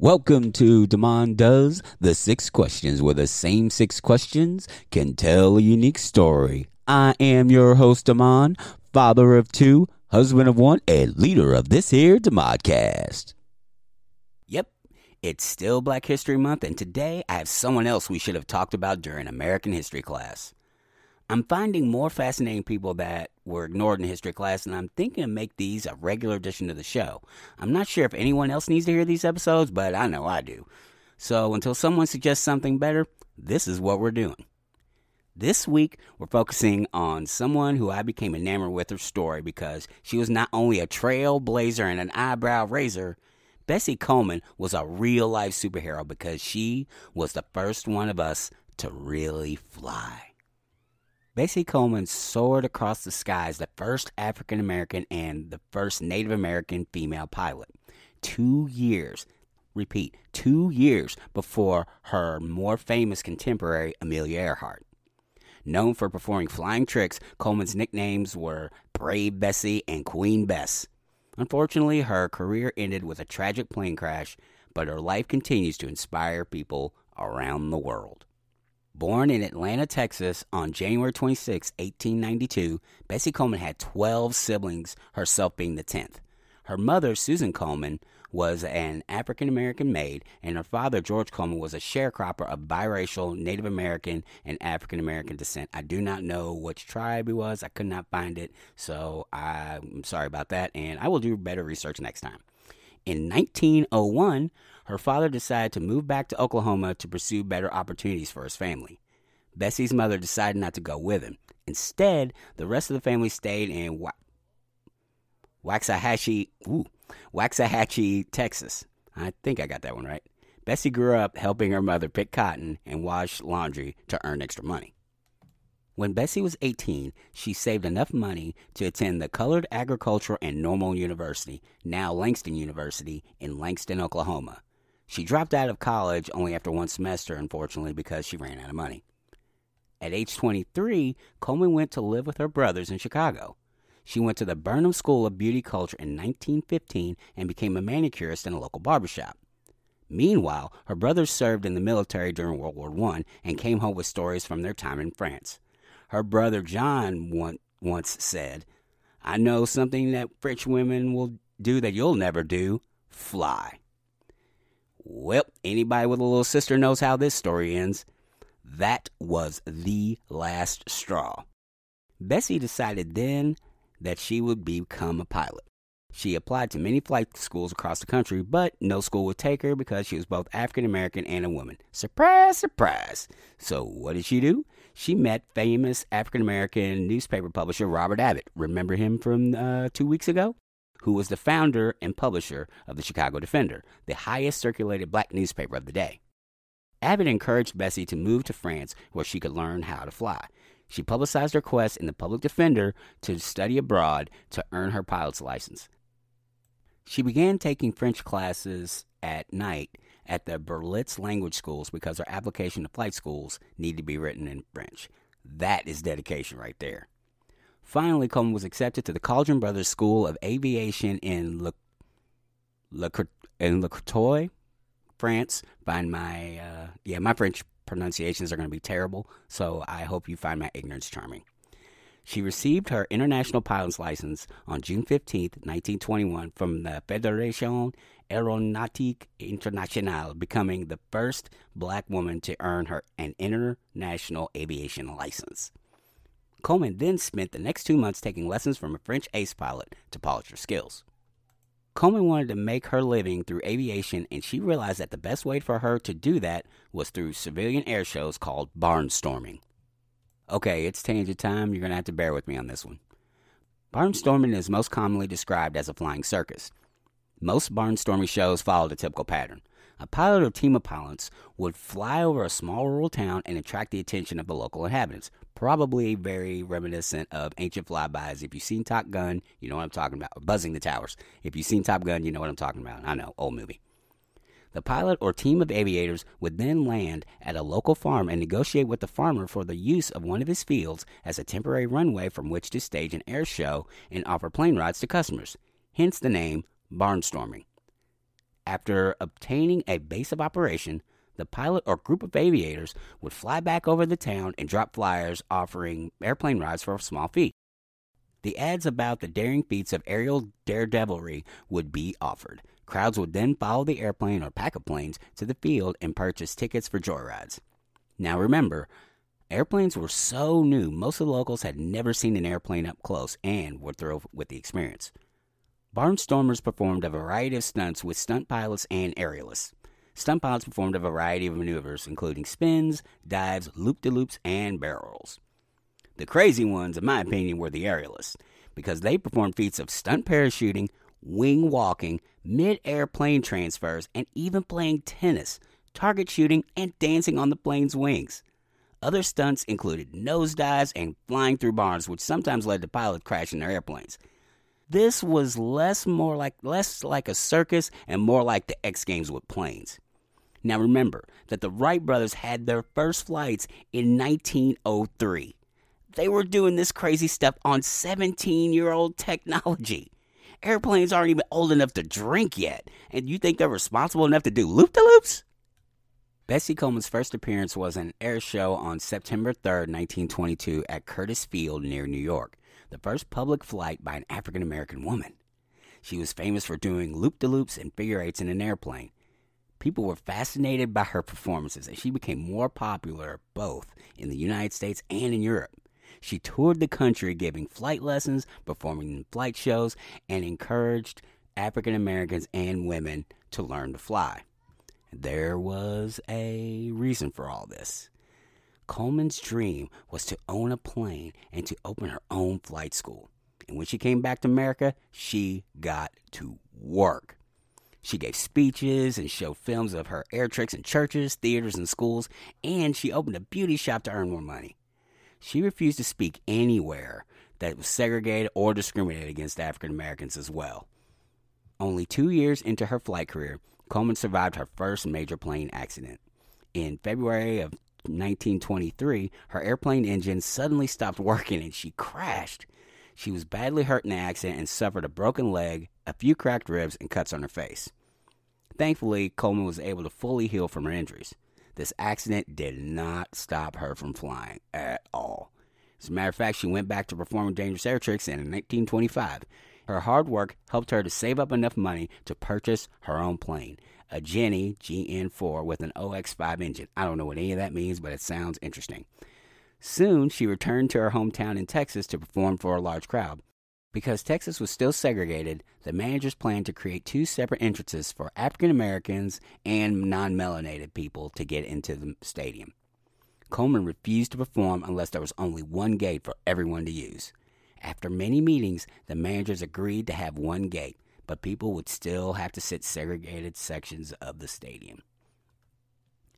Welcome to Damon Does the Six Questions, where the same six questions can tell a unique story. I am your host, Damon, father of two, husband of one, and leader of this here Demodcast. Yep, it's still Black History Month, and today I have someone else we should have talked about during American history class. I'm finding more fascinating people that were ignored in history class, and I'm thinking to make these a regular addition to the show. I'm not sure if anyone else needs to hear these episodes, but I know I do. So until someone suggests something better, this is what we're doing. This week, we're focusing on someone who I became enamored with her story because she was not only a trailblazer and an eyebrow raiser, Bessie Coleman was a real life superhero because she was the first one of us to really fly. Bessie Coleman soared across the skies, the first African American and the first Native American female pilot. Two years, repeat, two years before her more famous contemporary, Amelia Earhart. Known for performing flying tricks, Coleman's nicknames were Brave Bessie and Queen Bess. Unfortunately, her career ended with a tragic plane crash, but her life continues to inspire people around the world. Born in Atlanta, Texas on January 26, 1892, Bessie Coleman had 12 siblings, herself being the 10th. Her mother, Susan Coleman, was an African American maid, and her father, George Coleman, was a sharecropper of biracial Native American and African American descent. I do not know which tribe he was, I could not find it, so I'm sorry about that, and I will do better research next time. In 1901, her father decided to move back to Oklahoma to pursue better opportunities for his family. Bessie's mother decided not to go with him. Instead, the rest of the family stayed in Wa- Waxahachie, ooh, Waxahachie, Texas. I think I got that one right. Bessie grew up helping her mother pick cotton and wash laundry to earn extra money. When Bessie was 18, she saved enough money to attend the Colored Agricultural and Normal University, now Langston University, in Langston, Oklahoma. She dropped out of college only after one semester, unfortunately, because she ran out of money. At age 23, Coleman went to live with her brothers in Chicago. She went to the Burnham School of Beauty Culture in 1915 and became a manicurist in a local barbershop. Meanwhile, her brothers served in the military during World War I and came home with stories from their time in France. Her brother John once said, I know something that French women will do that you'll never do fly. Well, anybody with a little sister knows how this story ends. That was the last straw. Bessie decided then that she would become a pilot. She applied to many flight schools across the country, but no school would take her because she was both African American and a woman. Surprise, surprise. So, what did she do? She met famous African American newspaper publisher Robert Abbott. Remember him from uh, two weeks ago? Who was the founder and publisher of the Chicago Defender, the highest circulated black newspaper of the day. Abbott encouraged Bessie to move to France where she could learn how to fly. She publicized her quest in the Public Defender to study abroad to earn her pilot's license. She began taking French classes at night at the Berlitz language schools because her application to flight schools need to be written in French. That is dedication right there. Finally, Coleman was accepted to the Caudron Brothers School of Aviation in Le, Le, in Le Courtois, France. Find my, uh, yeah, my French pronunciations are going to be terrible, so I hope you find my ignorance charming. She received her international pilot's license on June 15, 1921, from the Fédération Aéronautique Internationale, becoming the first black woman to earn her an international aviation license. Coleman then spent the next two months taking lessons from a French ace pilot to polish her skills. Coleman wanted to make her living through aviation, and she realized that the best way for her to do that was through civilian air shows called barnstorming. Okay, it's tangent time. You're going to have to bear with me on this one. Barnstorming is most commonly described as a flying circus. Most barnstorming shows followed a typical pattern. A pilot or team of pilots would fly over a small rural town and attract the attention of the local inhabitants. Probably very reminiscent of ancient flybys. If you've seen Top Gun, you know what I'm talking about. buzzing the towers. If you've seen Top Gun, you know what I'm talking about. I know, old movie. The pilot or team of aviators would then land at a local farm and negotiate with the farmer for the use of one of his fields as a temporary runway from which to stage an air show and offer plane rides to customers. Hence the name barnstorming. After obtaining a base of operation, the pilot or group of aviators would fly back over the town and drop flyers offering airplane rides for a small fee. The ads about the daring feats of aerial daredevilry would be offered. Crowds would then follow the airplane or pack of planes to the field and purchase tickets for joyrides. Now remember, airplanes were so new, most of the locals had never seen an airplane up close and were thrilled with the experience. Barnstormers performed a variety of stunts with stunt pilots and aerialists. Stunt pilots performed a variety of maneuvers, including spins, dives, loop de loops, and barrel rolls. The crazy ones, in my opinion, were the aerialists, because they performed feats of stunt parachuting, wing walking, mid air plane transfers, and even playing tennis, target shooting, and dancing on the plane's wings. Other stunts included nosedives and flying through barns, which sometimes led to pilots crashing their airplanes. This was less more like less like a circus and more like the X Games with planes. Now remember that the Wright brothers had their first flights in 1903. They were doing this crazy stuff on 17 year old technology. Airplanes aren't even old enough to drink yet, and you think they're responsible enough to do loop de loops? Bessie Coleman's first appearance was an air show on September 3, 1922, at Curtiss Field near New York, the first public flight by an African American woman. She was famous for doing loop de loops and figure eights in an airplane. People were fascinated by her performances, and she became more popular both in the United States and in Europe. She toured the country giving flight lessons, performing in flight shows, and encouraged African Americans and women to learn to fly. There was a reason for all this. Coleman's dream was to own a plane and to open her own flight school. And when she came back to America, she got to work. She gave speeches and showed films of her air tricks in churches, theaters, and schools, and she opened a beauty shop to earn more money. She refused to speak anywhere that was segregated or discriminated against African Americans as well. Only two years into her flight career, Coleman survived her first major plane accident. In February of 1923, her airplane engine suddenly stopped working and she crashed. She was badly hurt in the accident and suffered a broken leg, a few cracked ribs, and cuts on her face. Thankfully, Coleman was able to fully heal from her injuries. This accident did not stop her from flying at all. As a matter of fact, she went back to performing dangerous air tricks, and in 1925, her hard work helped her to save up enough money to purchase her own plane, a Jenny JN4 with an OX5 engine. I don't know what any of that means, but it sounds interesting. Soon, she returned to her hometown in Texas to perform for a large crowd. Because Texas was still segregated, the managers planned to create two separate entrances for African Americans and non melanated people to get into the stadium. Coleman refused to perform unless there was only one gate for everyone to use. After many meetings, the managers agreed to have one gate, but people would still have to sit segregated sections of the stadium.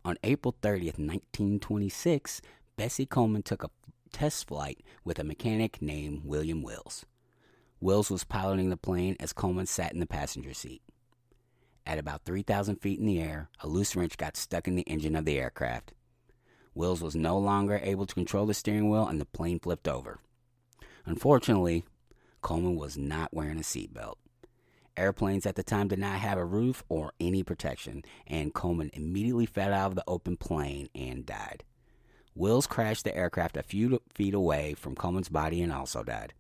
On April 30th, 1926, Bessie Coleman took a test flight with a mechanic named William Wills. Wills was piloting the plane as Coleman sat in the passenger seat. At about 3,000 feet in the air, a loose wrench got stuck in the engine of the aircraft. Wills was no longer able to control the steering wheel and the plane flipped over. Unfortunately, Coleman was not wearing a seatbelt. Airplanes at the time did not have a roof or any protection, and Coleman immediately fell out of the open plane and died. Wills crashed the aircraft a few feet away from Coleman's body and also died.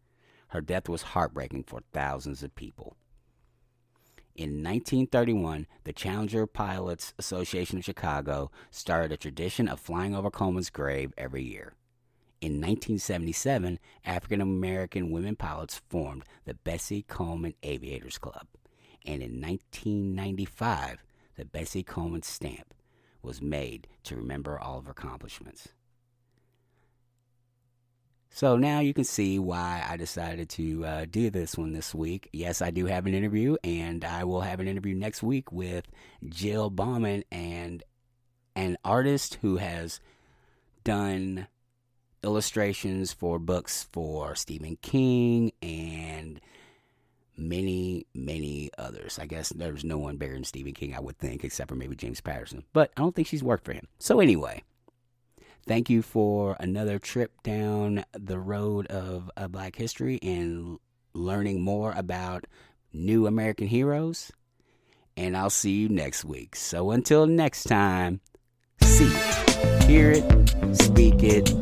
Her death was heartbreaking for thousands of people. In 1931, the Challenger Pilots Association of Chicago started a tradition of flying over Coleman's grave every year. In 1977, African American women pilots formed the Bessie Coleman Aviators Club. And in 1995, the Bessie Coleman stamp was made to remember all of her accomplishments. So now you can see why I decided to uh, do this one this week. Yes, I do have an interview, and I will have an interview next week with Jill Bauman and an artist who has done illustrations for books for Stephen King and many, many others. I guess there's no one bigger than Stephen King, I would think, except for maybe James Patterson. But I don't think she's worked for him. So, anyway, Thank you for another trip down the road of uh, Black history and learning more about new American heroes. and I'll see you next week. So until next time, see it, hear it, speak it,